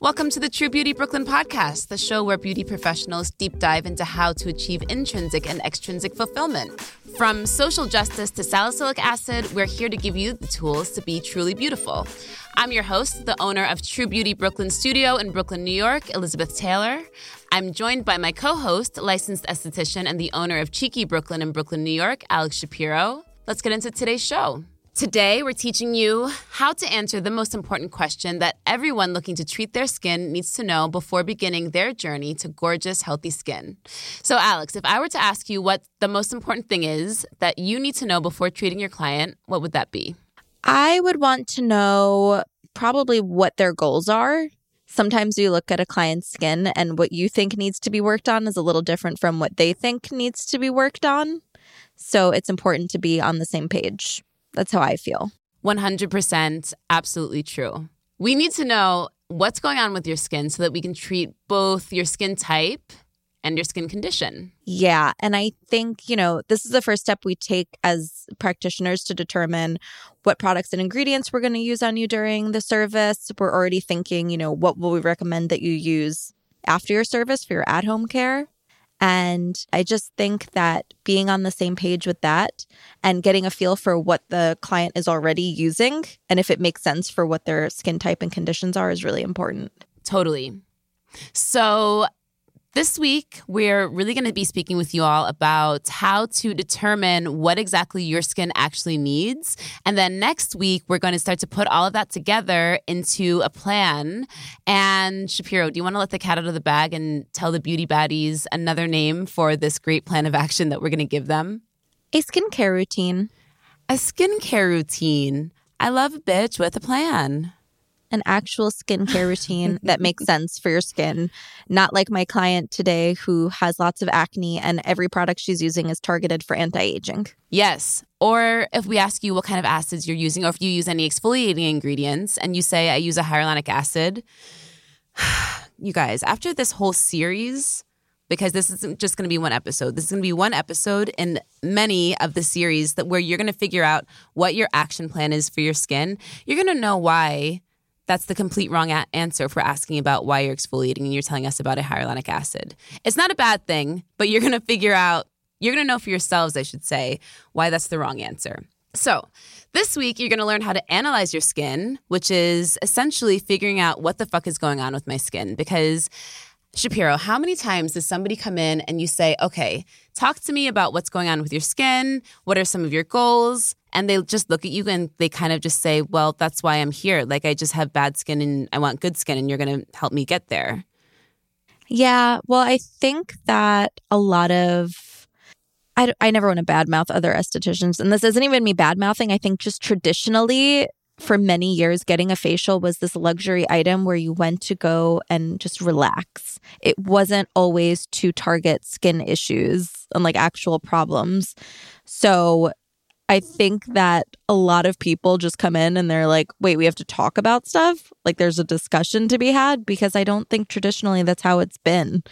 Welcome to the True Beauty Brooklyn podcast, the show where beauty professionals deep dive into how to achieve intrinsic and extrinsic fulfillment. From social justice to salicylic acid, we're here to give you the tools to be truly beautiful. I'm your host, the owner of True Beauty Brooklyn Studio in Brooklyn, New York, Elizabeth Taylor. I'm joined by my co host, licensed esthetician and the owner of Cheeky Brooklyn in Brooklyn, New York, Alex Shapiro. Let's get into today's show. Today, we're teaching you how to answer the most important question that everyone looking to treat their skin needs to know before beginning their journey to gorgeous, healthy skin. So, Alex, if I were to ask you what the most important thing is that you need to know before treating your client, what would that be? I would want to know probably what their goals are. Sometimes you look at a client's skin and what you think needs to be worked on is a little different from what they think needs to be worked on. So it's important to be on the same page. That's how I feel. 100% absolutely true. We need to know what's going on with your skin so that we can treat both your skin type and your skin condition. Yeah. And I think, you know, this is the first step we take as practitioners to determine what products and ingredients we're going to use on you during the service. We're already thinking, you know, what will we recommend that you use after your service for your at home care? And I just think that being on the same page with that and getting a feel for what the client is already using and if it makes sense for what their skin type and conditions are is really important. Totally. So, this week, we're really going to be speaking with you all about how to determine what exactly your skin actually needs. And then next week, we're going to start to put all of that together into a plan. And Shapiro, do you want to let the cat out of the bag and tell the beauty baddies another name for this great plan of action that we're going to give them? A skincare routine. A skincare routine. I love a bitch with a plan an actual skincare routine that makes sense for your skin. Not like my client today who has lots of acne and every product she's using is targeted for anti aging. Yes. Or if we ask you what kind of acids you're using, or if you use any exfoliating ingredients and you say, I use a hyaluronic acid, you guys, after this whole series, because this isn't just going to be one episode. This is going to be one episode in many of the series that where you're going to figure out what your action plan is for your skin. You're going to know why that's the complete wrong a- answer for asking about why you're exfoliating and you're telling us about a hyaluronic acid. It's not a bad thing, but you're going to figure out, you're going to know for yourselves, I should say, why that's the wrong answer. So, this week you're going to learn how to analyze your skin, which is essentially figuring out what the fuck is going on with my skin because Shapiro, how many times does somebody come in and you say, okay, talk to me about what's going on with your skin? What are some of your goals? And they just look at you and they kind of just say, well, that's why I'm here. Like, I just have bad skin and I want good skin, and you're going to help me get there. Yeah. Well, I think that a lot of, I, I never want to badmouth other estheticians. And this isn't even me badmouthing. I think just traditionally, for many years, getting a facial was this luxury item where you went to go and just relax. It wasn't always to target skin issues and like actual problems. So I think that a lot of people just come in and they're like, wait, we have to talk about stuff. Like there's a discussion to be had because I don't think traditionally that's how it's been.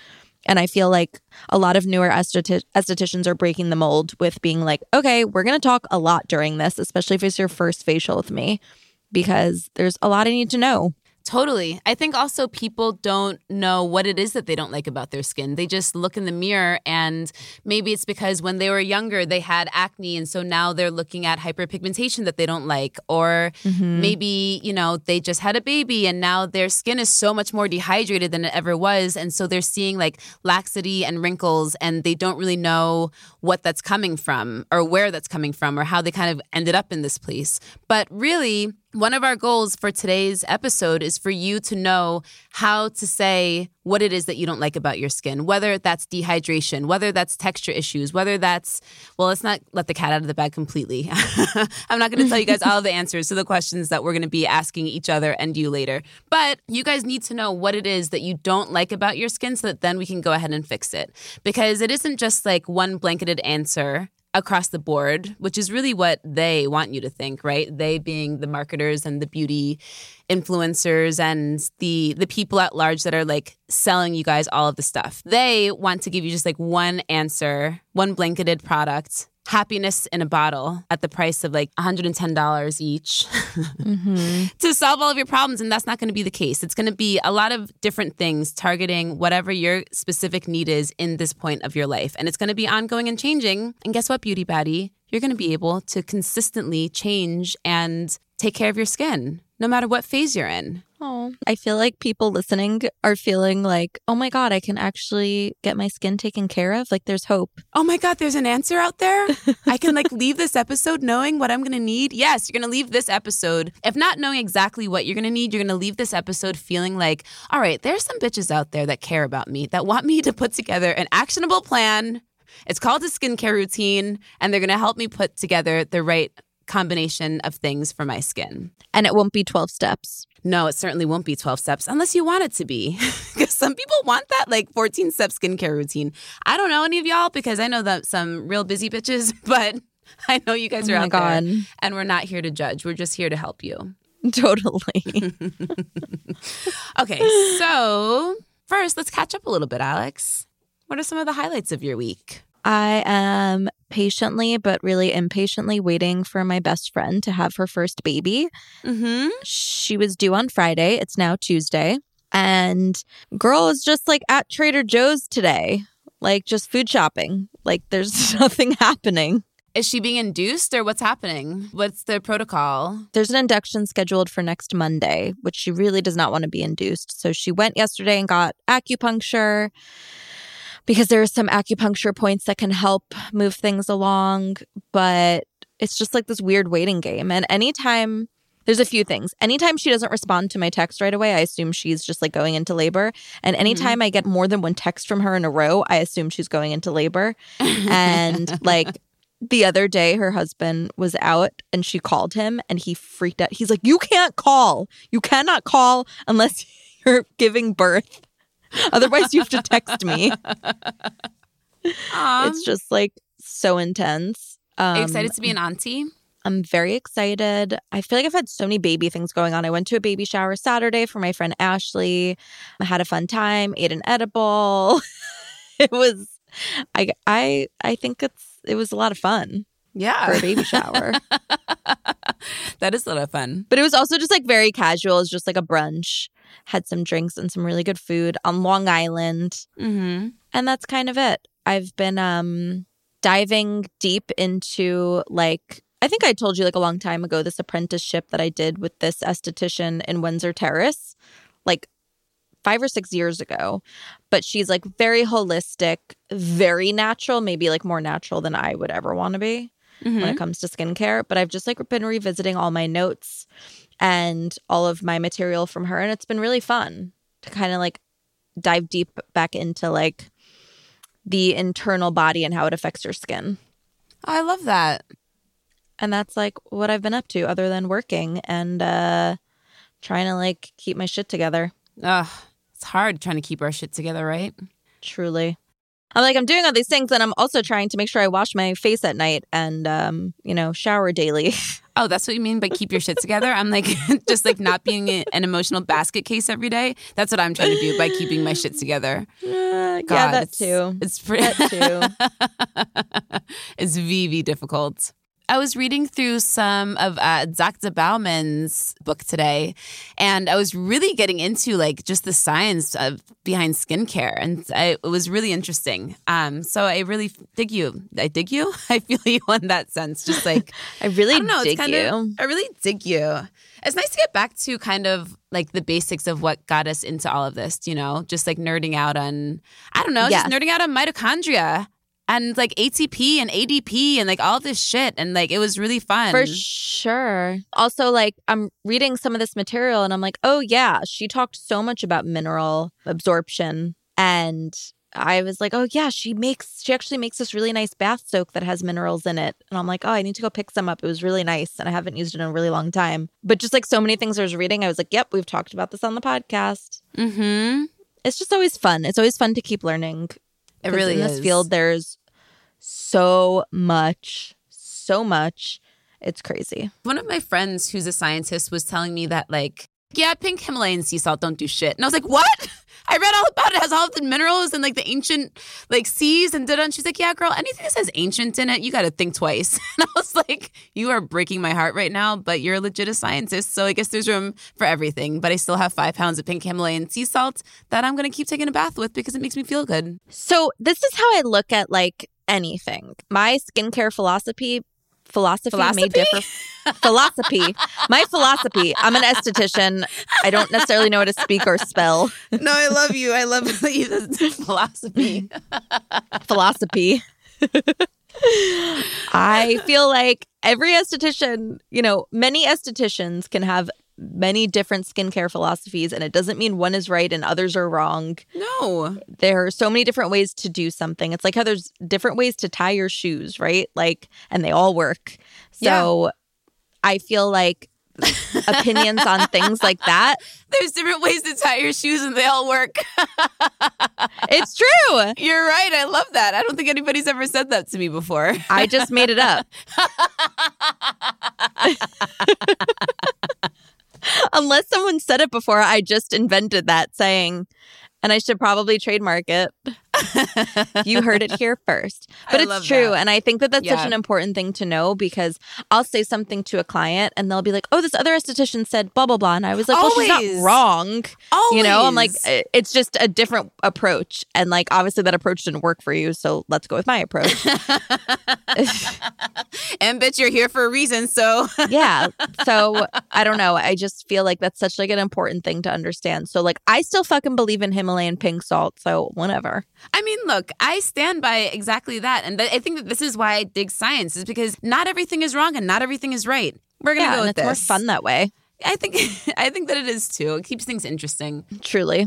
And I feel like a lot of newer esthet- estheticians are breaking the mold with being like, okay, we're going to talk a lot during this, especially if it's your first facial with me, because there's a lot I need to know. Totally. I think also people don't know what it is that they don't like about their skin. They just look in the mirror and maybe it's because when they were younger they had acne and so now they're looking at hyperpigmentation that they don't like or mm-hmm. maybe, you know, they just had a baby and now their skin is so much more dehydrated than it ever was and so they're seeing like laxity and wrinkles and they don't really know what that's coming from or where that's coming from or how they kind of ended up in this place. But really one of our goals for today's episode is for you to know how to say what it is that you don't like about your skin, whether that's dehydration, whether that's texture issues, whether that's, well, let's not let the cat out of the bag completely. I'm not going to tell you guys all the answers to the questions that we're going to be asking each other and you later. But you guys need to know what it is that you don't like about your skin so that then we can go ahead and fix it. Because it isn't just like one blanketed answer across the board, which is really what they want you to think, right? They being the marketers and the beauty influencers and the the people at large that are like selling you guys all of the stuff. They want to give you just like one answer, one blanketed product happiness in a bottle at the price of like $110 each mm-hmm. to solve all of your problems. And that's not going to be the case. It's going to be a lot of different things targeting whatever your specific need is in this point of your life. And it's going to be ongoing and changing. And guess what, Beauty Baddie? You're going to be able to consistently change and take care of your skin no matter what phase you're in. Oh, I feel like people listening are feeling like, oh my God, I can actually get my skin taken care of. Like there's hope. Oh my God, there's an answer out there. I can like leave this episode knowing what I'm going to need. Yes, you're going to leave this episode. If not knowing exactly what you're going to need, you're going to leave this episode feeling like, all right, there's some bitches out there that care about me, that want me to put together an actionable plan. It's called a skincare routine, and they're going to help me put together the right combination of things for my skin. And it won't be 12 steps. No, it certainly won't be 12 steps unless you want it to be. Because some people want that like 14 step skincare routine. I don't know any of y'all because I know that some real busy bitches, but I know you guys oh are oh out God. there and we're not here to judge. We're just here to help you. Totally. okay, so first, let's catch up a little bit, Alex. What are some of the highlights of your week? I am patiently, but really impatiently waiting for my best friend to have her first baby. Mm-hmm. She was due on Friday. It's now Tuesday. And girl is just like at Trader Joe's today, like just food shopping. Like there's nothing happening. Is she being induced or what's happening? What's the protocol? There's an induction scheduled for next Monday, which she really does not want to be induced. So she went yesterday and got acupuncture because there are some acupuncture points that can help move things along, but it's just like this weird waiting game. And anytime there's a few things. Anytime she doesn't respond to my text right away, I assume she's just like going into labor. And anytime mm-hmm. I get more than one text from her in a row, I assume she's going into labor. and like the other day, her husband was out and she called him and he freaked out. He's like, You can't call. You cannot call unless you're giving birth. Otherwise, you have to text me. Um, it's just like so intense. Um, excited to be an auntie? I'm very excited. I feel like I've had so many baby things going on. I went to a baby shower Saturday for my friend Ashley. I had a fun time, ate an edible. it was I I I think it's it was a lot of fun. Yeah. For a baby shower. that is a lot of fun. But it was also just like very casual. It's just like a brunch had some drinks and some really good food on Long Island. Mm-hmm. And that's kind of it. I've been um, diving deep into like, I think I told you like a long time ago this apprenticeship that I did with this esthetician in Windsor Terrace, like five or six years ago. But she's like very holistic, very natural, maybe like more natural than I would ever want to be. Mm-hmm. when it comes to skincare. But I've just like been revisiting all my notes and all of my material from her. And it's been really fun to kind of like dive deep back into like the internal body and how it affects your skin. I love that. And that's like what I've been up to other than working and uh trying to like keep my shit together. Ugh, it's hard trying to keep our shit together, right? Truly. I'm like, I'm doing all these things and I'm also trying to make sure I wash my face at night and, um, you know, shower daily. Oh, that's what you mean by keep your shit together? I'm like, just like not being an emotional basket case every day. That's what I'm trying to do by keeping my shit together. Uh, God, yeah, that it's, too. It's pretty. That too. it's VV difficult. I was reading through some of uh, Dr. Baumann's book today, and I was really getting into like just the science of behind skincare, and I, it was really interesting. Um, so I really dig you. I dig you. I feel you in that sense. Just like I really I know, it's dig kind you. of- I really dig you. It's nice to get back to kind of like the basics of what got us into all of this, you know, just like nerding out on, I don't know, Yes. just nerding out on mitochondria and like ATP and ADP and like all this shit. And like it was really fun. For sure. Also, like, I'm reading some of this material and I'm like, oh, yeah, she talked so much about mineral absorption. And I was like, oh, yeah, she makes, she actually makes this really nice bath soak that has minerals in it. And I'm like, oh, I need to go pick some up. It was really nice. And I haven't used it in a really long time. But just like so many things I was reading, I was like, yep, we've talked about this on the podcast. Mm-hmm. It's just always fun. It's always fun to keep learning. It 'Cause really in is. this field there's so much so much it's crazy One of my friends who's a scientist was telling me that like, yeah, pink Himalayan sea salt don't do shit. And I was like, what? I read all about it. It has all the minerals and like the ancient like seas and da And she's like, yeah, girl, anything that says ancient in it, you got to think twice. And I was like, you are breaking my heart right now, but you're a legit a scientist. So I guess there's room for everything. But I still have five pounds of pink Himalayan sea salt that I'm going to keep taking a bath with because it makes me feel good. so this is how i look at like anything my skincare philosophy philosophy, may Philosophy? differ philosophy my philosophy i'm an esthetician i don't necessarily know how to speak or spell no, I love you. I love you. philosophy. philosophy i feel like every esthetician you know many estheticians can have many different skincare philosophies and it doesn't mean one is right and others are wrong No. there are so many different ways to do something. It's like how there's different ways to tie your shoes, right? Like, and they all work. So I feel like opinions on things like that, There's different ways to tie your shoes and they all work. it's true. You're right. I love that. I don't think anybody's ever said that to me before. I just made it up. Unless someone said it before, I just invented that saying, and I should probably trademark it. you heard it here first. But I it's true. that. And I think that that's Yeah. such an important thing to know because I'll say something to a client and they'll be like, oh, this other esthetician said blah, blah, blah. And I was like, well, she's not wrong. You know, I'm like, it's just a different approach. And like, obviously, that approach didn't work for you. So let's go with my approach. and bitch, you're here for a reason. So yeah. So I don't know. I just feel like that's such like an important thing to understand. So like I still fucking believe in Himalayan pink salt. So whatever. I mean, look, I stand by exactly that. And th- I think that this is why I dig science, is because not everything is wrong and not everything is right. We're gonna Yeah, go and with it's more fun that way. I think I think that it is too. It keeps things interesting. Truly.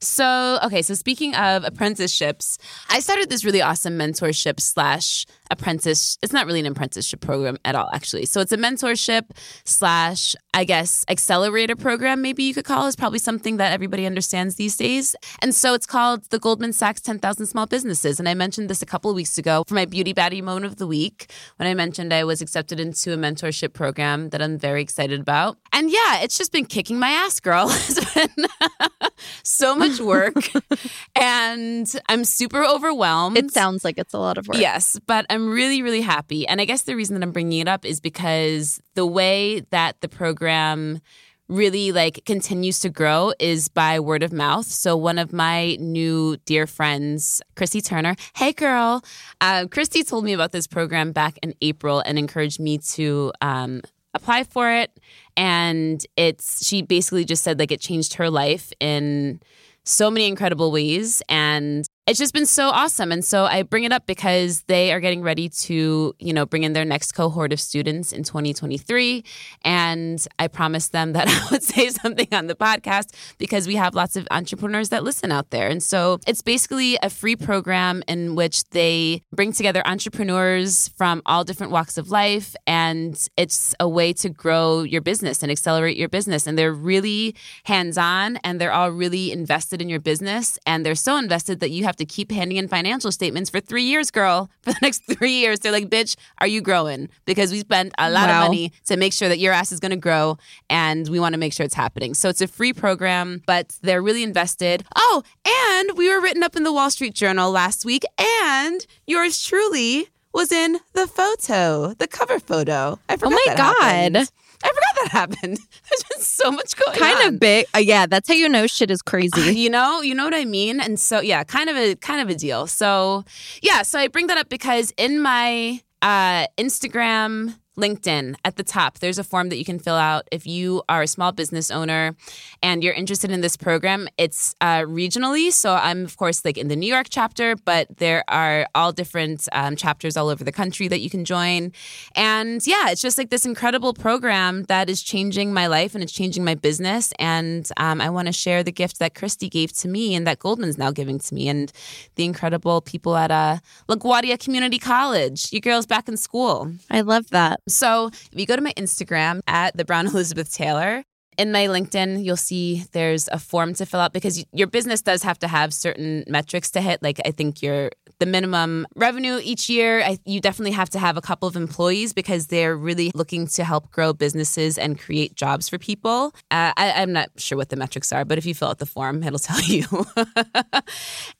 So, okay, so speaking of apprenticeships, I started this really awesome mentorship slash apprentice. It's not really an apprenticeship program at all, actually. So it's a mentorship slash, I guess, accelerator program, maybe you could call is probably something that everybody understands these days. And so it's called the Goldman Sachs 10,000 Small Businesses. And I mentioned this a couple of weeks ago for my Beauty Baddie moment of the week when I mentioned I was accepted into a mentorship program that I'm very excited about. And yeah, it's just been kicking my ass, girl. It's been so much work and I'm super overwhelmed. It sounds like it's a lot of work. Yes, but I'm really, really happy. And I guess the reason that I'm bringing it up is because the way that the program really like continues to grow is by word of mouth. So one of my new dear friends, Christy Turner, hey girl, uh, Christy told me about this program back in April and encouraged me to um, apply for it. And it's she basically just said like it changed her life in so many incredible ways and it's just been so awesome. And so i bring it up because they are getting ready to you know bring in their next cohort of students in 2023 and i promised them that i would say something on the podcast because we have lots of entrepreneurs that listen out there. And so it's basically a free program in which they bring together entrepreneurs from all different walks of life. And it's a way to grow your business and accelerate your business. And they're really hands-on and they're all really invested in your business. And they're so invested that you have to keep handing in financial statements for three years girl for the next three years they're like bitch are you growing because we spent a lot Wow. of money to make sure that your ass is going to grow and we want to make sure it's happening so it's a free program but they're really invested oh and we were written up in the wall street journal last week and yours truly was in the photo, the cover photo. I forgot Oh my God. happened. I forgot that happened. There's been so much going on. Kind of big. Uh, yeah, that's how you know shit is crazy. You know, you know what I mean? And so yeah, kind of a kind of a deal. So yeah, so I bring that up because in my uh Instagram LinkedIn at the top, there's a form that you can fill out if you are a small business owner and you're interested in this program. It's uh, regionally. So I'm, of course, like in the New York chapter, but there are all different um, chapters all over the country that you can join. And yeah, it's just like this incredible program that is changing my life and it's changing my business. And um, I want to share the gift that Christy gave to me and that Goldman's now giving to me and the incredible people at uh, LaGuardia Community College. You girls back in school. I love that. So if you go to my Instagram at the Brown Elizabeth Taylor, in my LinkedIn, you'll see there's a form to fill out because your business does have to have certain metrics to hit. Like I think your the minimum revenue each year, I, you definitely have to have a couple of employees because they're really looking to help grow businesses and create jobs for people. Uh, I, I'm not sure what the metrics are, but if you fill out the form, it'll tell you.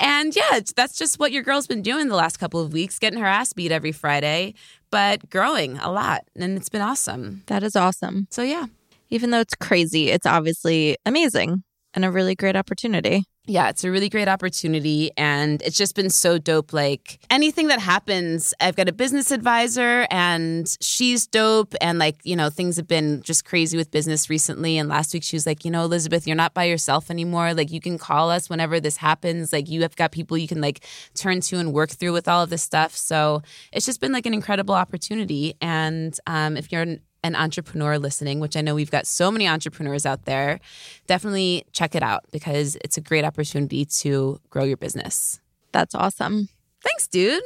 and yeah, that's just what your girl's been doing the last couple of weeks, getting her ass beat every Friday, but growing a lot, and it's been awesome. That is awesome. So yeah. Even though it's crazy, it's obviously amazing and a really great opportunity. Yeah, it's a really great opportunity. And it's just been so dope. Like anything that happens, I've got a business advisor and she's dope. And like, you know, things have been just crazy with business recently. And last week she was like, you know, Elizabeth, you're not by yourself anymore. Like, you can call us whenever this happens. Like, you have got people you can like turn to and work through with all of this stuff. So it's just been like an incredible opportunity. And um, if you're an entrepreneur listening, which I know we've got so many entrepreneurs out there, definitely check it out because it's a great opportunity to grow your business. That's awesome. Thanks, dude.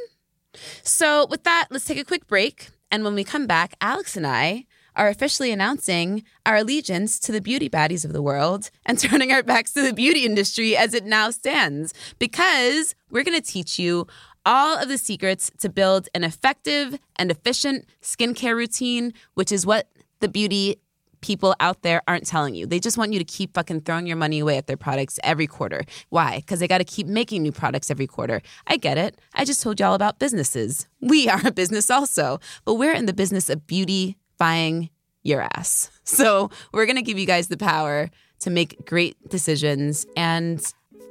So, with that, let's take a quick break. And when we come back, Alex and I are officially announcing our allegiance to the beauty baddies of the world and turning our backs to the beauty industry as it now stands because we're going to teach you all of the secrets to build an effective and efficient skincare routine, which is what the beauty people out there aren't telling you. They just want you to keep fucking throwing your money away at their products every quarter. Why? Because they got to keep making new products every quarter. I get it. I just told y'all about businesses. We are a business also, but we're in the business of beautifying your ass. So we're going to give you guys the power to make great decisions and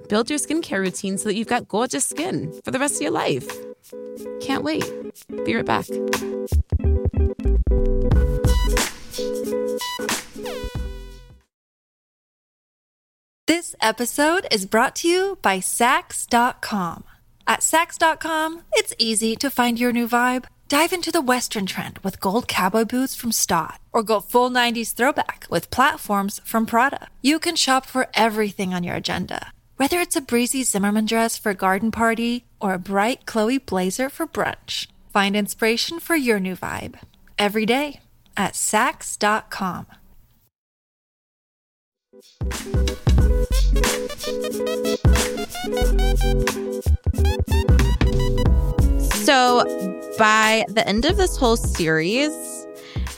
build your skincare routine so that you've got gorgeous skin for the rest of your life. Can't wait. Be right back. This episode is brought to you by Saks.com. At Saks.com, it's easy to find your new vibe. Dive into the Western trend with gold cowboy boots from Staud, or go full 90s throwback with platforms from Prada. You can shop for everything on your agenda, whether it's a breezy Zimmermann dress for a garden party or a bright Chloe blazer for brunch. Find inspiration for your new vibe every day at Saks.com. So, by the end of this whole series,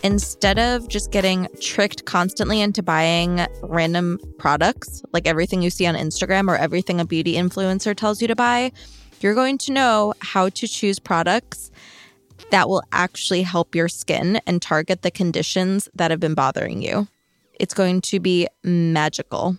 instead of just getting tricked constantly into buying random products, like everything you see on Instagram or everything a beauty influencer tells you to buy, you're going to know how to choose products that will actually help your skin and target the conditions that have been bothering you. It's going to be magical.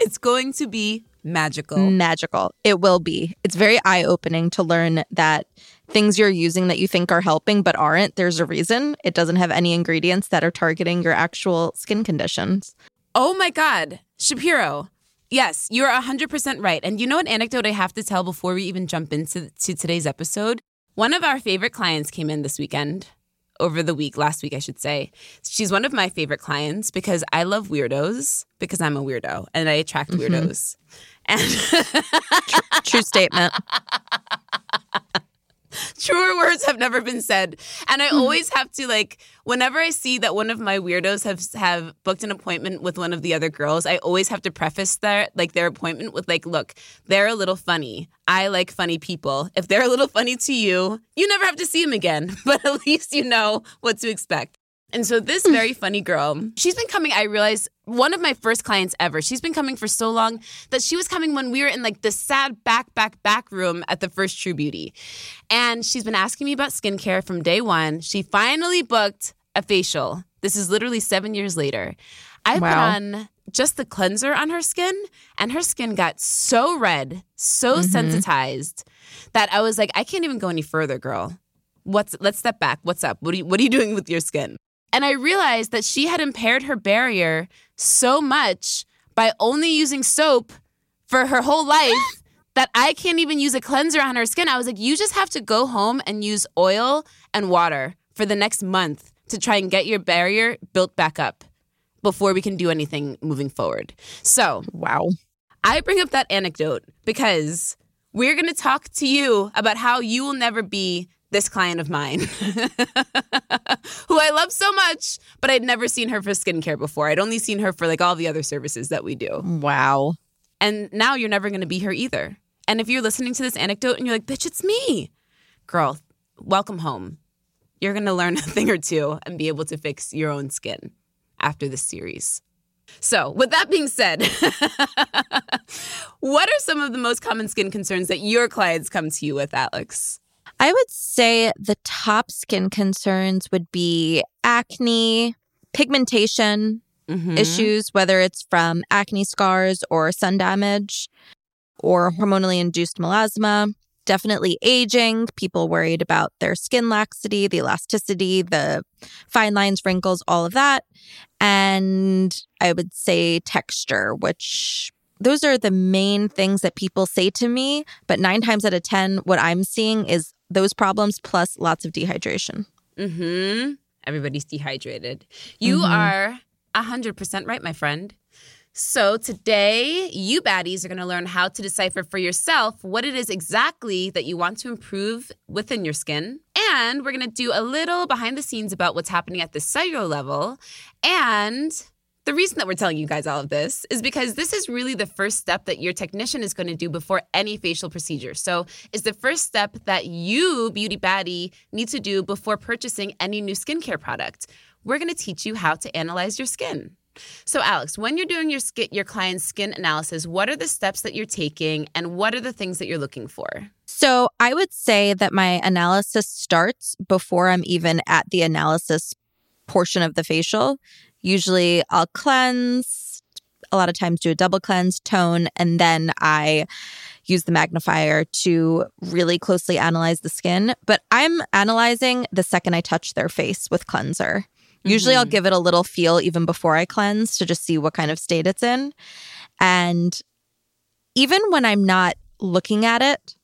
It's going to be magical. Magical. It will be. It's very eye opening to learn that things you're using that you think are helping but aren't, there's a reason. It doesn't have any ingredients that are targeting your actual skin conditions. Oh my God, Shapiro. Yes, you're 100% right. And you know an anecdote I have to tell before we even jump into to today's episode? One of our favorite clients came in this weekend, over the week, last week, I should say. She's one of my favorite clients because I love weirdos, because I'm a weirdo and I attract mm-hmm. weirdos. And True statement. truer words have never been said. And i hmm. always have to like whenever i see that one of my weirdos have have booked an appointment with one of the other girls i always have to preface their like their appointment with like look they're a little funny. I like funny people. If they're a little funny to you you never have to see them again but at least you know what to expect And so this very mm. funny girl, she's been coming, I realized, one of my first clients ever. She's been coming for so long that she was coming when we were in like the sad back, back, back room at the first True Beauty. And she's been asking me about skincare from day one. She finally booked a facial. This is literally seven years later. I put Wow. on just the cleanser on her skin, and her skin got so red, so mm-hmm. sensitized that I was like, I can't even go any further, girl. What's let's step back. What's up? What are you what are you doing with your skin? And I realized that she had impaired her barrier so much by only using soap for her whole life that I can't even use a cleanser on her skin. I was like, you just have to go home and use oil and water for the next month to try and get your barrier built back up before we can do anything moving forward. So Wow. I bring up that anecdote because we're going to talk to you about how you will never be this client of mine, who I love so much, but I'd never seen her for skincare before. I'd only seen her for like all the other services that we do. Wow. And now you're never going to be her either. And if you're listening to this anecdote and you're like, bitch, it's me, girl, welcome home. You're going to learn a thing or two and be able to fix your own skin after this series. So, with that being said, what are some of the most common skin concerns that your clients come to you with, Alex? I would say the top skin concerns would be acne, pigmentation Mhm. issues, whether it's from acne scars or sun damage or hormonally induced melasma. Definitely aging, people worried about their skin laxity, the elasticity, the fine lines, wrinkles, all of that. And I would say texture, which those are the main things that people say to me. But nine times out of 10, what I'm seeing is those problems plus lots of dehydration. Mm-hmm. Everybody's dehydrated. You Mhm. are 100% right, my friend. So today, you baddies are going to learn how to decipher for yourself what it is exactly that you want to improve within your skin. And we're going to do a little behind the scenes about what's happening at the cellular level. And the reason that we're telling you guys all of this is because this is really the first step that your technician is going to do before any facial procedure. So, it's the first step that you, beauty baddie, need to do before purchasing any new skincare product. We're going to teach you how to analyze your skin. So, Alex, when you're doing your skin, your client's skin analysis, what are the steps that you're taking, and what are the things that you're looking for? So I would say that my analysis starts before I'm even at the analysis portion of the facial. Usually I'll cleanse, a lot of times do a double cleanse, tone, and then I use the magnifier to really closely analyze the skin. But I'm analyzing the second I touch their face with cleanser. Usually I'll mm-hmm. give it a little feel even before I cleanse to just see what kind of state it's in. And even when I'm not looking at it,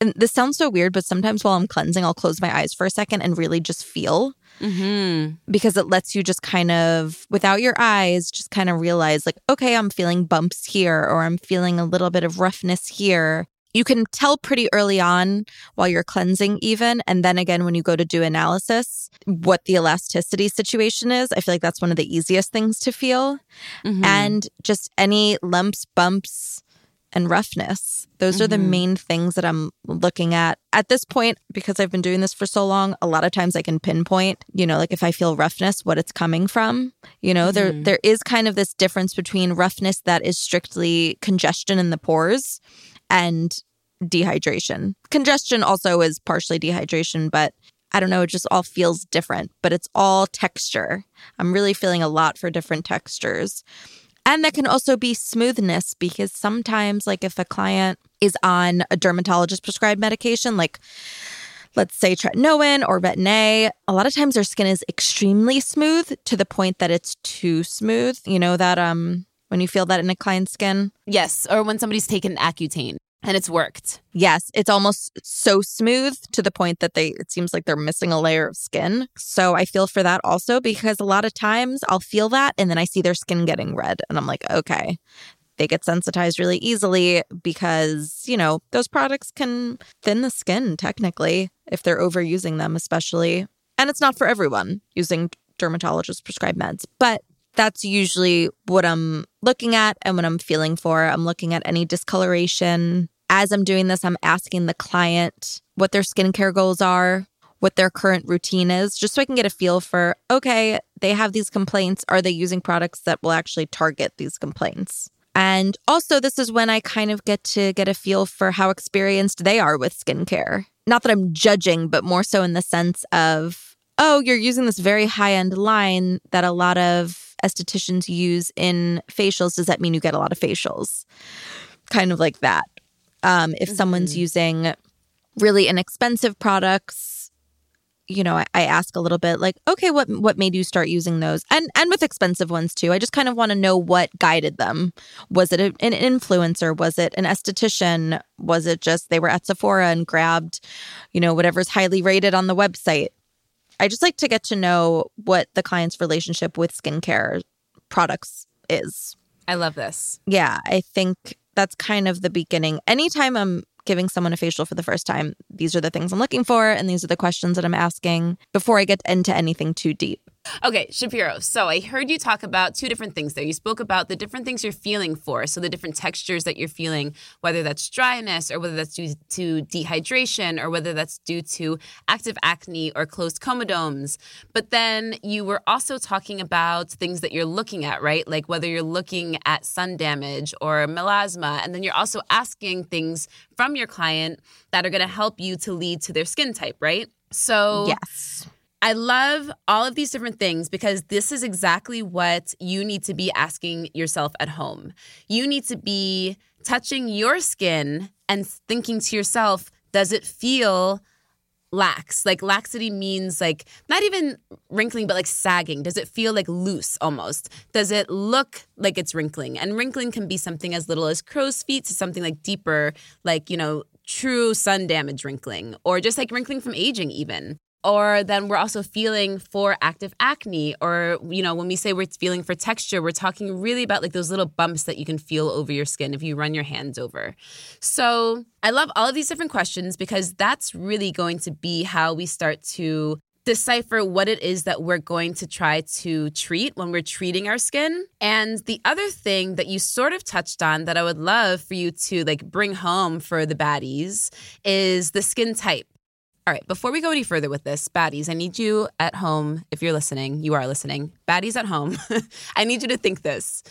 and this sounds so weird, but sometimes while I'm cleansing, I'll close my eyes for a second and really just feel Mm-hmm. because it lets you just kind of, without your eyes, just kind of realize, like, okay, I'm feeling bumps here or I'm feeling a little bit of roughness here. You can tell pretty early on while you're cleansing, even. And then again, when you go to do analysis, what the elasticity situation is. I feel like that's one of the easiest things to feel. Mm-hmm. And just any lumps, bumps, and roughness. Those are the Mhm. main things that I'm looking at. At this point, because I've been doing this for so long, a lot of times I can pinpoint, you know, like if I feel roughness, what it's coming from. You know, there Mhm. there is kind of this difference between roughness that is strictly congestion in the pores and dehydration. Congestion also is partially dehydration, but I don't know, it just all feels different, but it's all texture. I'm really feeling a lot for different textures. And that can also be smoothness because sometimes, like if a client is on a dermatologist prescribed medication, like let's say tretinoin or retin A, a lot of times their skin is extremely smooth to the point that it's too smooth. You know that um when you feel that in a client's skin? Yes, or when somebody's taken Accutane and it's worked. Yes, it's almost so smooth to the point that they it seems like they're missing a layer of skin. So I feel for that also because a lot of times I'll feel that and then I see their skin getting red and I'm like, okay. They get sensitized really easily because, you know, those products can thin the skin technically if they're overusing them especially. And it's not for everyone using dermatologist prescribed meds, but that's usually what I'm looking at and what I'm feeling for. I'm looking at any discoloration. As I'm doing this, I'm asking the client what their skincare goals are, what their current routine is, just so I can get a feel for okay, they have these complaints. Are they using products that will actually target these complaints? And also, this is when I kind of get to get a feel for how experienced they are with skincare. Not that I'm judging, but more so in the sense of, oh, you're using this very high end line that a lot of estheticians use in facials. Does that mean you get a lot of facials? Kind of like that. Um, if mm-hmm. someone's using really inexpensive products, you know, I, I, ask a little bit like, okay, what what made you start using those? And and with expensive ones too. I just kind of want to know what guided them. Was it a, an influencer? Was it an esthetician? Was it just they were at Sephora and grabbed, you know, whatever's highly rated on the website? I just like to get to know what the client's relationship with skincare products is. I love this. Yeah, I think that's kind of the beginning. Anytime I'm giving someone a facial for the first time, these are the things I'm looking for and these are the questions that I'm asking before I get into anything too deep. Okay, Shapiro. So I heard you talk about two different things there. You spoke about the different things you're feeling for. So the different textures that you're feeling, whether that's dryness or whether that's due to dehydration or whether that's due to active acne or closed comedones. But then you were also talking about things that you're looking at, right? Like whether you're looking at sun damage or melasma. And then you're also asking things from your client that are going to help you to lead to their skin type, right? So, yes. I love all of these different things because this is exactly what you need to be asking yourself at home. You need to be touching your skin and thinking to yourself, does it feel lax? Like laxity means like not even wrinkling, but like sagging. Does it feel like loose almost? Does it look like it's wrinkling? And wrinkling can be something as little as crow's feet to something like deeper, like, you know, true sun damage wrinkling or just like wrinkling from aging even or then we're also feeling for active acne or you know when we say we're feeling for texture we're talking really about like those little bumps that you can feel over your skin if you run your hands over so i love all of these different questions because that's really going to be how we start to decipher what it is that we're going to try to treat when we're treating our skin. And the other thing that you sort of touched on that I would love for you to like bring home for the baddies is the skin type. All right, before we go any further with this, baddies, I need you at home, if you're listening, you are listening, baddies at home, I need you to think this.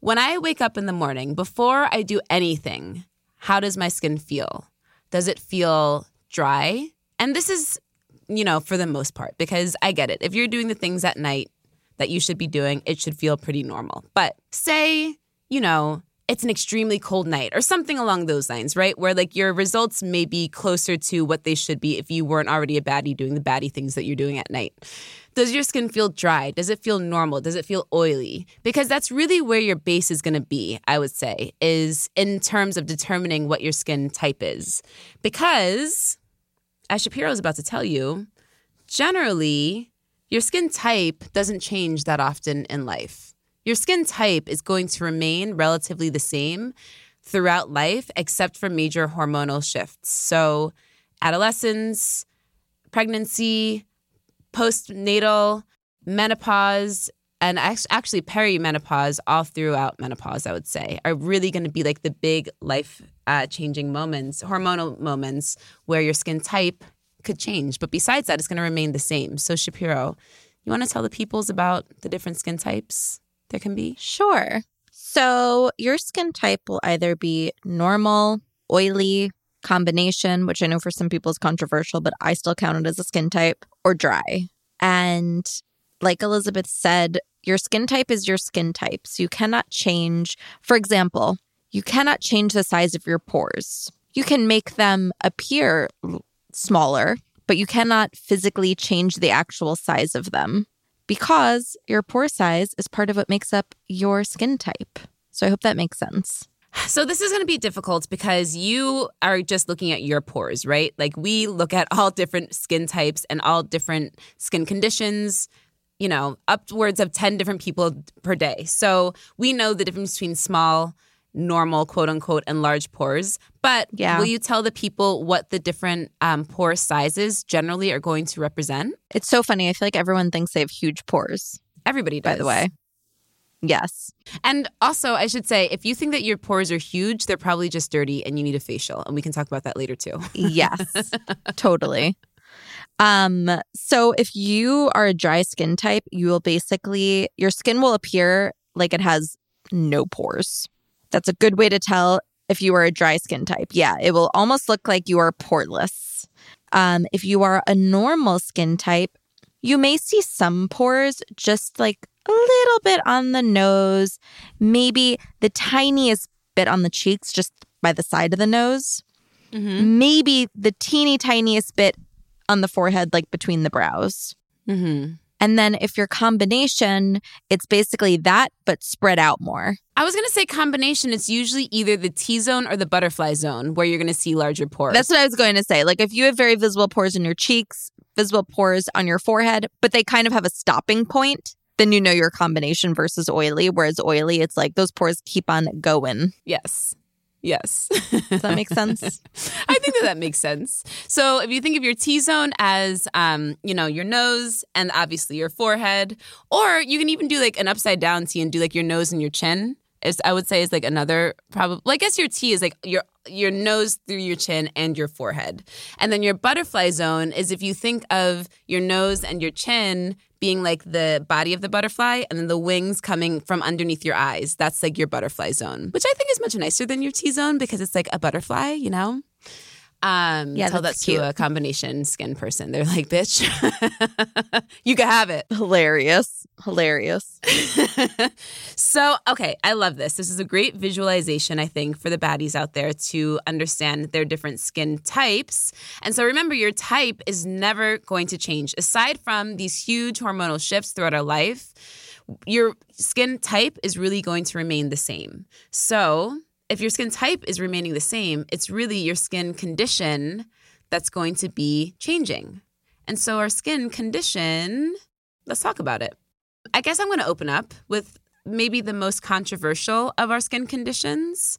When I wake up in the morning, before I do anything, how does my skin feel? Does it feel dry? And this is, you know, for the most part, because I get it. If you're doing the things at night that you should be doing, it should feel pretty normal. But say, you know, it's an extremely cold night or something along those lines, right? Where like your results may be closer to what they should be if you weren't already a baddie doing the baddie things that you're doing at night. Does your skin feel dry? Does it feel normal? Does it feel oily? Because that's really where your base is going to be, I would say, is in terms of determining what your skin type is. Because, as Shapiro is about to tell you, generally, your skin type doesn't change that often in life your skin type is going to remain relatively the same throughout life, except for major hormonal shifts. So, adolescence, pregnancy, postnatal, menopause, and actually perimenopause, all throughout menopause, I would say, are really going to be like the big life uh, changing moments, hormonal moments where your skin type could change. But besides that, it's going to remain the same. So, Shapiro, you want to tell the peoples about the different skin types? There can be? Sure. So your skin type will either be normal, oily, combination, which I know for some people is controversial, but I still count it as a skin type, or dry. And like Elizabeth said, your skin type is your skin type. So you cannot change, for example, you cannot change the size of your pores. You can make them appear smaller, but you cannot physically change the actual size of them because your pore size is part of what makes up your skin type. So I hope that makes sense. So this is going to be difficult because you are just looking at your pores, right? Like we look at all different skin types and all different skin conditions, you know, upwards of 10 different people per day. So we know the difference between small normal quote unquote enlarged pores. But yeah. will you tell the people what the different um, pore sizes generally are going to represent? It's so funny. I feel like everyone thinks they have huge pores. Everybody does. By the way. Yes. And also, I should say, if you think that your pores are huge, they're probably just dirty and you need a facial. And we can talk about that later too. yes, totally. Um, so if you are a dry skin type, you will basically your skin will appear like it has no pores. That's a good way to tell if you are a dry skin type. Yeah, it will almost look like you are poreless. Um, if you are a normal skin type, you may see some pores, just like a little bit on the nose, maybe the tiniest bit on the cheeks, just by the side of the nose, Mm-hmm. maybe the teeny tiniest bit on the forehead, like between the brows. Mm-hmm. And then if your combination, it's basically that, but spread out more. I was gonna say combination. It's usually either the T zone or the butterfly zone where you're gonna see larger pores. That's what I was going to say. Like if you have very visible pores in your cheeks, visible pores on your forehead, but they kind of have a stopping point, then you know your combination versus oily. Whereas oily, it's like those pores keep on going. yes, yes. Does that make sense? I think that that makes sense. So if you think of your T zone as, um, you know, your nose and obviously your forehead, or you can even do like an upside down T and do like your nose and your chin. Is I would say is like another probably. Well, I guess your T is like your your nose through your chin and your forehead, and then your butterfly zone is if you think of your nose and your chin being like the body of the butterfly, and then the wings coming from underneath your eyes. That's like your butterfly zone, which I think is much nicer than your T zone because it's like a butterfly, you know. Um, Yeah, tell that's that cute. to a combination skin person. They're like, bitch, you can have it. Hilarious. Hilarious. so, okay, I love this. This is a great visualization, I think, for the baddies out there to understand their different skin types. And so, remember, your type is never going to change. Aside from these huge hormonal shifts throughout our life, your skin type is really going to remain the same. So, if your skin type is remaining the same, it's really your skin condition that's going to be changing. And so, our skin condition, let's talk about it. I guess I'm going to open up with maybe the most controversial of our skin conditions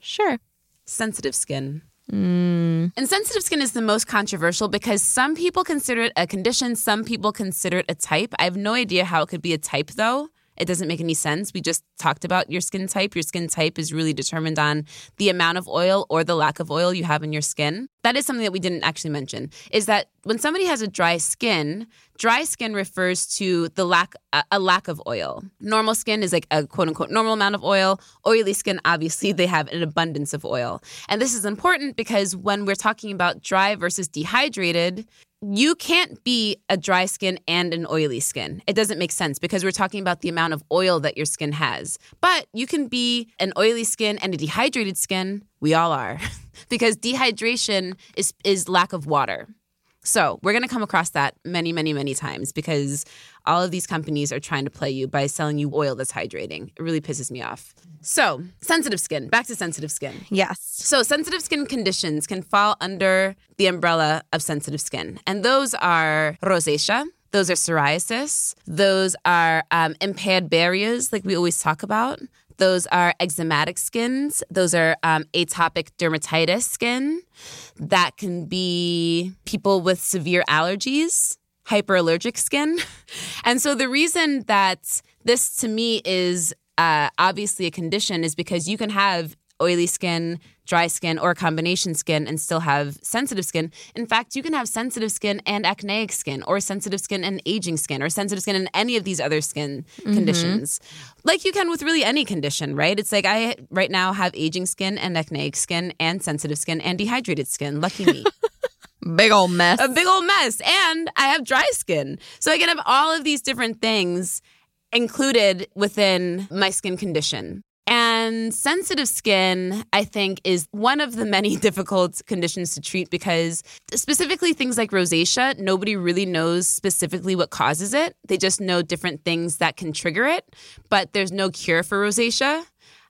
Sure. sensitive skin. Mm, And sensitive skin is the most controversial because some people consider it a condition, some people consider it a type. I have no idea how it could be a type though. It doesn't make any sense. We just talked about your skin type. Your skin type is really determined on the amount of oil or the lack of oil you have in your skin. That is something that we didn't actually mention. Is that when somebody has a dry skin, dry skin refers to the lack a, lack of oil. Normal skin is like a quote unquote normal amount of oil. Oily skin, obviously, they have an abundance of oil. And this is important because when we're talking about dry versus dehydrated, you can't be a dry skin and an oily skin. It doesn't make sense because we're talking about the amount of oil that your skin has. But you can be an oily skin and a dehydrated skin. We all are. because dehydration is is lack of water. So, we're going to come across that many, many, many times because all of these companies are trying to play you by selling you oil that's hydrating. It really pisses me off. So, sensitive skin, back to sensitive skin. yes. So, sensitive skin conditions can fall under the umbrella of sensitive skin, and those are rosacea. Those are psoriasis. Those are um, impaired barriers, like we always talk about. Those are eczematic skins. Those are um, atopic dermatitis skin. That can be people with severe allergies, hyperallergic skin. And so the reason that this to me is uh, obviously a condition is because you can have oily skin, dry skin, or combination skin and still have sensitive skin. In fact, you can have sensitive skin and acneic skin, or sensitive skin and aging skin, or sensitive skin and any of these other skin mm-hmm. conditions. Like you can with really any condition, right? It's like I right now have aging skin and acneic skin and sensitive skin and dehydrated skin. Lucky me. Big old mess. a big old mess. And I have dry skin. So I can have all of these different things included within my skin condition. And sensitive skin, I think, is one of the many difficult conditions to treat because specifically things like rosacea, nobody really knows specifically what causes it. They just know different things that can trigger it, but there's no cure for rosacea,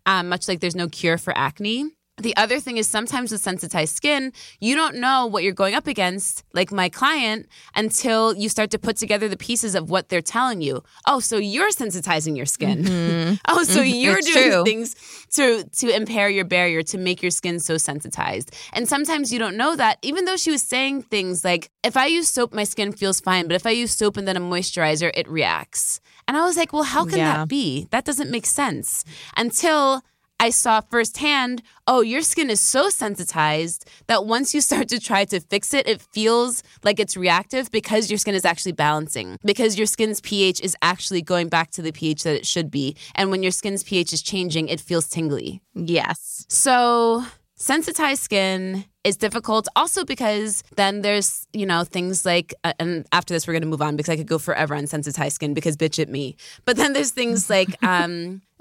um, much like there's no cure for acne. The other thing is sometimes with sensitized skin, you don't know what you're going up against, like my client, until you start to put together the pieces of what they're telling you. Oh, so you're sensitizing your skin. Mm-hmm. Oh, so mm-hmm. you're It's doing true. things to to impair your barrier to make your skin so sensitized. And sometimes you don't know that, even though she was saying things like, if I use soap, my skin feels fine, but if I use soap and then a moisturizer, it reacts. And I was like, well, how can Yeah. that be? That doesn't make sense. Until I saw firsthand, oh, your skin is so sensitized that once you start to try to fix it, it feels like it's reactive because your skin is actually balancing, because your skin's pH is actually going back to the pH that it should be. And when your skin's pH is changing, it feels tingly. Yes. So, sensitized skin is difficult. Also because then there's you know things like uh, and after this we're going to move on because i could go forever on sensitized skin because bitch at me. But then there's things like um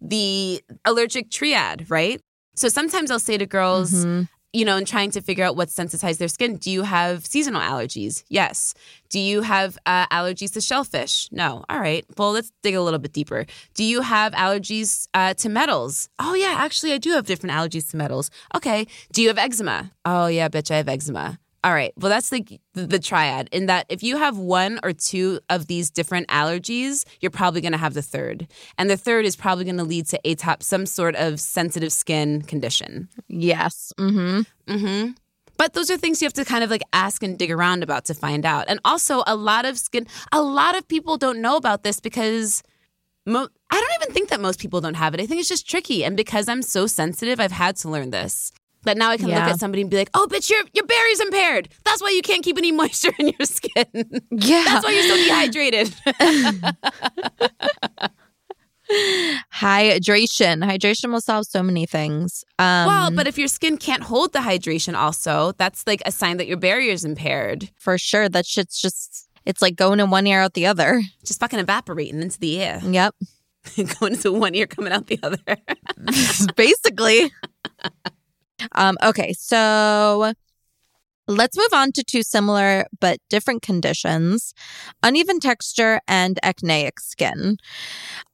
the allergic triad right? So sometimes i'll say to girls Mm-hmm. You know, and trying to figure out what sensitized their skin. Do you have seasonal allergies? Yes. Do you have uh, allergies to shellfish? No. All right. Well, let's dig a little bit deeper. Do you have allergies uh, to metals? Oh, yeah. Actually, I do have different allergies to metals. Okay. Do you have eczema? Oh, yeah, bitch, I have eczema. All right. Well, that's like the, the triad in that if you have one or two of these different allergies, you're probably going to have the third. And the third is probably going to lead to atop some sort of sensitive skin condition. Yes. Mm-hmm. Mm-hmm. But those are things you have to kind of like ask and dig around about to find out. And also, a lot of skin, a lot of people don't know about this because mo- I don't even think that most people don't have it. I think it's just tricky. And because I'm so sensitive, I've had to learn this. That now I can Yeah. look at somebody and be like, "Oh, bitch, your your barrier's impaired. That's why you can't keep any moisture in your skin. Yeah. That's why you're so dehydrated." Hydration. Hydration will solve so many things. Um, well, but if your skin can't hold the hydration, also that's like a sign that your barrier's impaired. for sure, that shit's just, it's like going in one ear out the other. Just fucking evaporating into the air, Yep. going into one ear, coming out the other. Basically. Um, okay. So let's move on to two similar but different conditions uneven texture and acneic skin.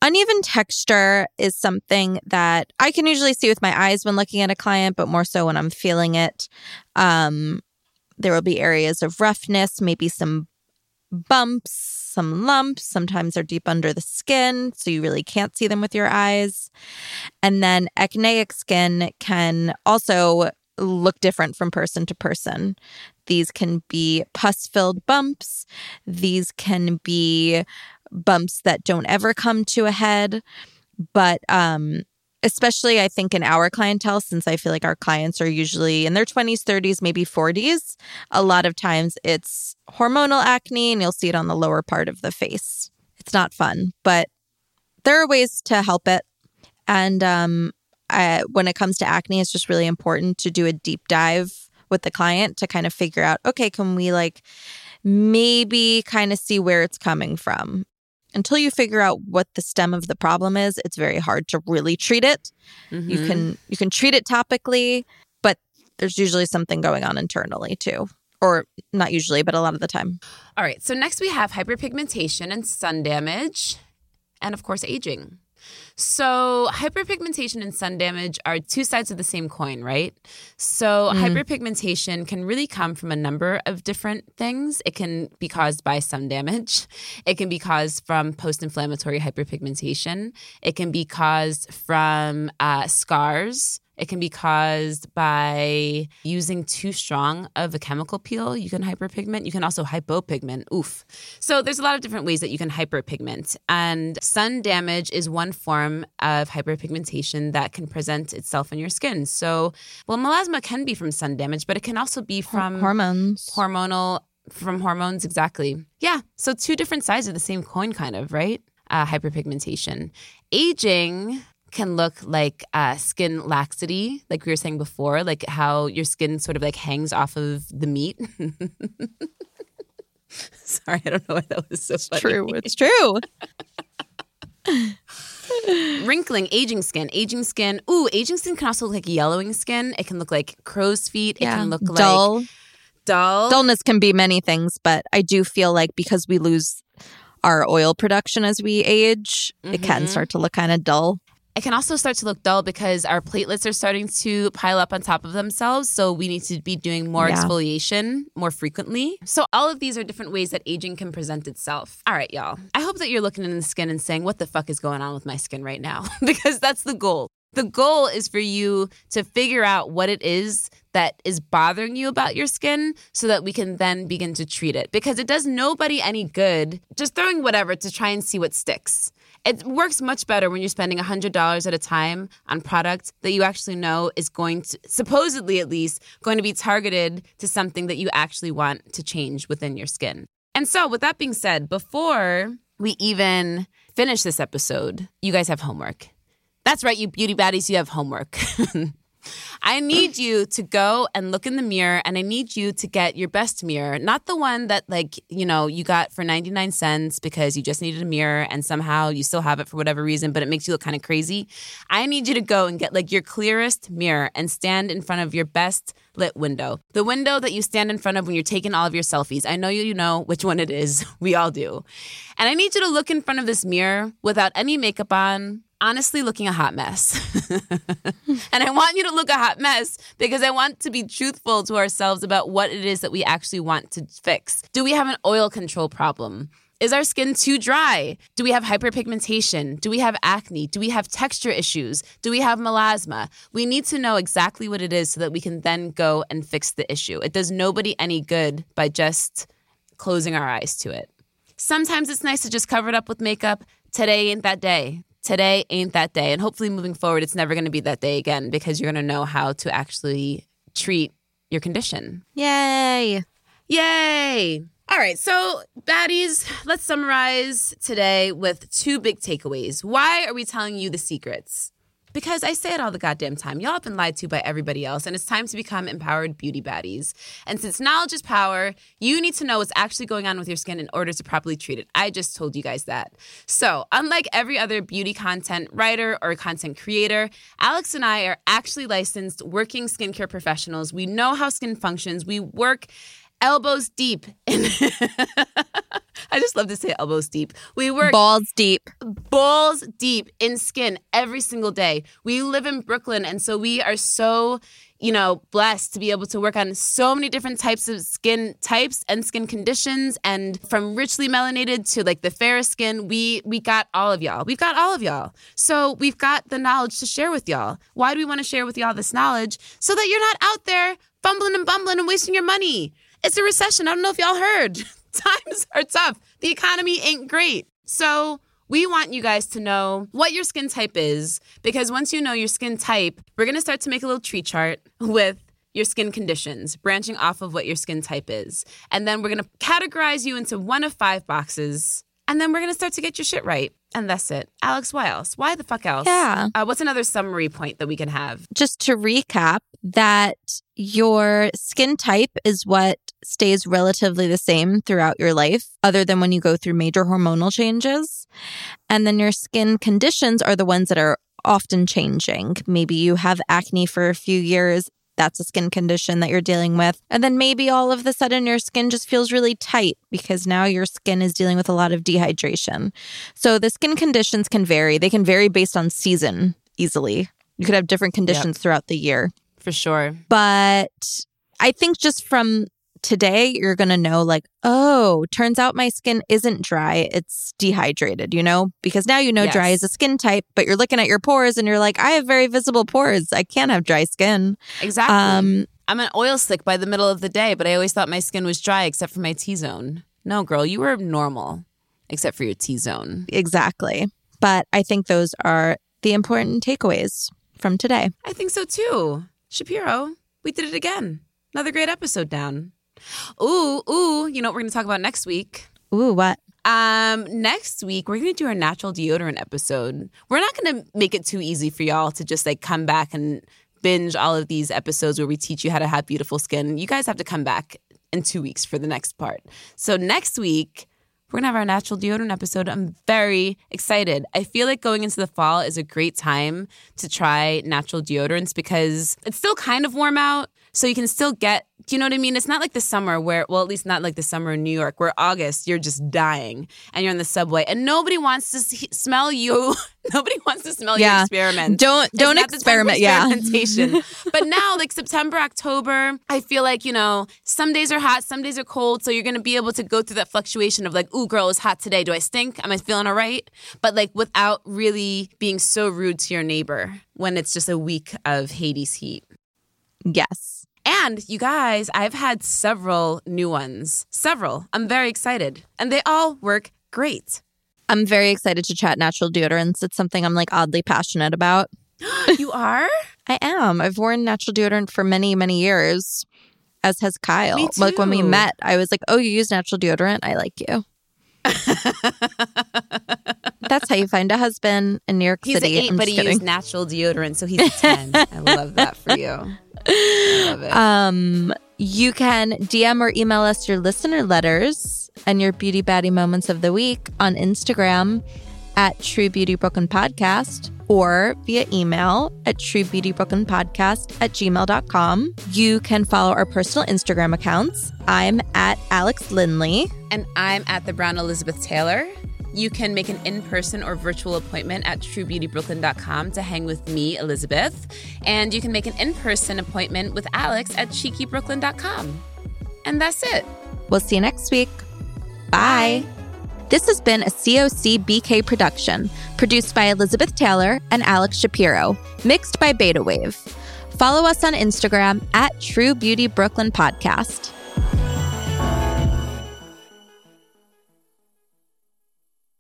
Uneven texture is something that I can usually see with my eyes when looking at a client, but more so when I'm feeling it. Um, there will be areas of roughness, maybe some bumps, some lumps. Sometimes they're deep under the skin, so you really can't see them with your eyes. And then acneic skin can also look different from person to person. These can be pus filled bumps, these can be bumps that don't ever come to a head. But um, especially, I think, in our clientele, since I feel like our clients are usually in their 20s, 30s, maybe 40s, a lot of times it's hormonal acne and you'll see it on the lower part of the face. It's not fun, but there are ways to help it. And um, I, when it comes to acne, it's just really important to do a deep dive with the client to kind of figure out okay, can we like maybe kind of see where it's coming from? Until you figure out what the stem of the problem is, it's very hard to really treat it. You Mhm. can you can treat it topically, but there's usually something going on internally too. Or not usually, but a lot of the time. All right. So next we have hyperpigmentation and sun damage, and of course aging. So hyperpigmentation and sun damage are two sides of the same coin, right? So hyperpigmentation can really come from a number of different things. It can be caused by sun damage. It can be caused from post-inflammatory hyperpigmentation. It can be caused from uh, scars. It can be caused by using too strong of a chemical peel. You can hyperpigment. You can also hypopigment. Oof. So there's a lot of different ways that you can hyperpigment. And sun damage is one form of hyperpigmentation that can present itself in your skin. So, well, melasma can be from sun damage, but it can also be from hormones. hormonal from hormones exactly yeah so two different sides of the same coin kind of right uh, hyperpigmentation aging can look like uh, skin laxity like we were saying before like how your skin sort of like hangs off of the meat sorry i don't know why that was so funny. true. It's true. wrinkling aging skin aging skin ooh aging skin can also look like yellowing skin it can look like crow's feet it can look like dull. dull Dullness can be many things, but I do feel like because we lose our oil production as we age, it can Mhm. start to look kind of dull. It can also start to look dull because our platelets are starting to pile up on top of themselves. So we need to be doing more Yeah. exfoliation more frequently. So all of these are different ways that aging can present itself. All right, y'all. I hope that you're looking in the skin and saying, what the fuck is going on with my skin right now? because that's the goal. The goal is for you to figure out what it is that is bothering you about your skin so that we can then begin to treat it. Because it does nobody any good just throwing whatever to try and see what sticks. It works much better when you're spending $100 at a time on product that you actually know is going to, supposedly at least, going to be targeted to something that you actually want to change within your skin. And so, with that being said, before we even finish this episode, you guys have homework. That's right, you beauty baddies, you have homework. I need you to go and look in the mirror and I need you to get your best mirror, not the one that like, you know, you got for 99 cents because you just needed a mirror and somehow you still have it for whatever reason, but it makes you look kind of crazy. I need you to go and get like your clearest mirror and stand in front of your best lit window. The window that you stand in front of when you're taking all of your selfies. I know you know which one it is. We all do. And I need you to look in front of this mirror without any makeup on, honestly looking a hot mess. and I want you to look a hot mess because I want to be truthful to ourselves about what it is that we actually want to fix. Do we have an oil control problem? Is our skin too dry? Do we have hyperpigmentation? Do we have acne? Do we have texture issues? Do we have melasma? We need to know exactly what it is so that we can then go and fix the issue. It does nobody any good by just closing our eyes to it. Sometimes it's nice to just cover it up with makeup. Today ain't that day today ain't that day. And hopefully, moving forward, it's never going to be that day again because you're going to know how to actually treat your condition. Yay. Yay. All right, so baddies, let's summarize today with two big takeaways. Why are we telling you the secrets? Because I say it all the goddamn time. Y'all have been lied to by everybody else, and it's time to become empowered beauty baddies. And since knowledge is power, you need to know what's actually going on with your skin in order to properly treat it. I just told you guys that. So, unlike every other beauty content writer or content creator, Alex and I are actually licensed working skincare professionals. We know how skin functions. We work elbows deep in I just love to say elbows deep. We work balls deep. Balls deep in skin every single day. We live in Brooklyn and so we are so, you know, blessed to be able to work on so many different types of skin types and skin conditions and from richly melanated to like the fairest skin, we we got all of y'all. We've got all of y'all. So we've got the knowledge to share with y'all. Why do we want to share with y'all this knowledge? So that you're not out there fumbling and bumbling and wasting your money. It's a recession. I don't know if y'all heard. Times are tough. The economy ain't great. So, we want you guys to know what your skin type is because once you know your skin type, we're going to start to make a little tree chart with your skin conditions, branching off of what your skin type is. And then we're going to categorize you into one of five boxes. And then we're going to start to get your shit right. And that's it. Alex, why else? Why the fuck else? Yeah. Uh, what's another summary point that we can have? Just to recap, that your skin type is what stays relatively the same throughout your life, other than when you go through major hormonal changes. And then your skin conditions are the ones that are often changing. Maybe you have acne for a few years that's a skin condition that you're dealing with. And then maybe all of a sudden your skin just feels really tight because now your skin is dealing with a lot of dehydration. So the skin conditions can vary. They can vary based on season easily. You could have different conditions yep. throughout the year. For sure. But I think just from today you're going to know like oh turns out my skin isn't dry it's dehydrated you know? Because now you know yes. dry is a skin type but you're looking at your pores and you're like i have very visible pores. I can't have dry skin. Exactly. Um, i'm an oil slick by the middle of the day but i always thought my skin was dry except for my t-zone. No girl you were normal except for your t-zone. Exactly. But i think those are the important takeaways from today. I think so too. Shapiro we did it again. Another great episode down Ooh, ooh, you know what we're going to talk about next week? Ooh, what? Um, next week we're gonna do our natural deodorant episode. We're not gonna make it too easy for y'all to just like come back and binge all of these episodes where we teach you how to have beautiful skin. You guys have to come back in two weeks for the next part. So next week we're gonna have our natural deodorant episode. I'm very excited. I feel like going into the fall is a great time to try natural deodorants because it's still kind of warm out. So you can still get, do you know what I mean? It's not like the summer where, well, at least not like the summer in New York, where August you're just dying and you're on the subway and nobody wants to smell you. nobody wants to smell yeah. your experiment. Don't don't experiment. Yeah. but now, like September, October, I feel like you know some days are hot, some days are cold. So you're gonna be able to go through that fluctuation of like, ooh, girl, it's hot today. Do I stink? Am I feeling all right? But like without really being so rude to your neighbor when it's just a week of Hades heat. Yes. And you guys, I've had several new ones. Several. I'm very excited. And they all work great. I'm very excited to chat natural deodorants. It's something I'm like oddly passionate about. you are? I am. I've worn natural deodorant for many, many years, as has Kyle. Like when we met, I was like, Oh, you use natural deodorant? I like you. That's how you find a husband in New York He's City. eight, but he kidding. used natural deodorant, so he's a 10. I love that for you. I love it. Um, you can DM or email us your listener letters and your beauty baddie moments of the week on Instagram at True Beauty Brooklyn Podcast or via email at truebeautybrooklynpodcast at gmail.com. You can follow our personal Instagram accounts. I'm at Alex Lindley. and I'm at the Brown Elizabeth Taylor. You can make an in person or virtual appointment at truebeautybrooklyn.com to hang with me, Elizabeth. And you can make an in person appointment with Alex at cheekybrooklyn.com. And that's it. We'll see you next week. Bye. This has been a COC BK production, produced by Elizabeth Taylor and Alex Shapiro, mixed by Beta Wave. Follow us on Instagram at True Beauty Brooklyn Podcast.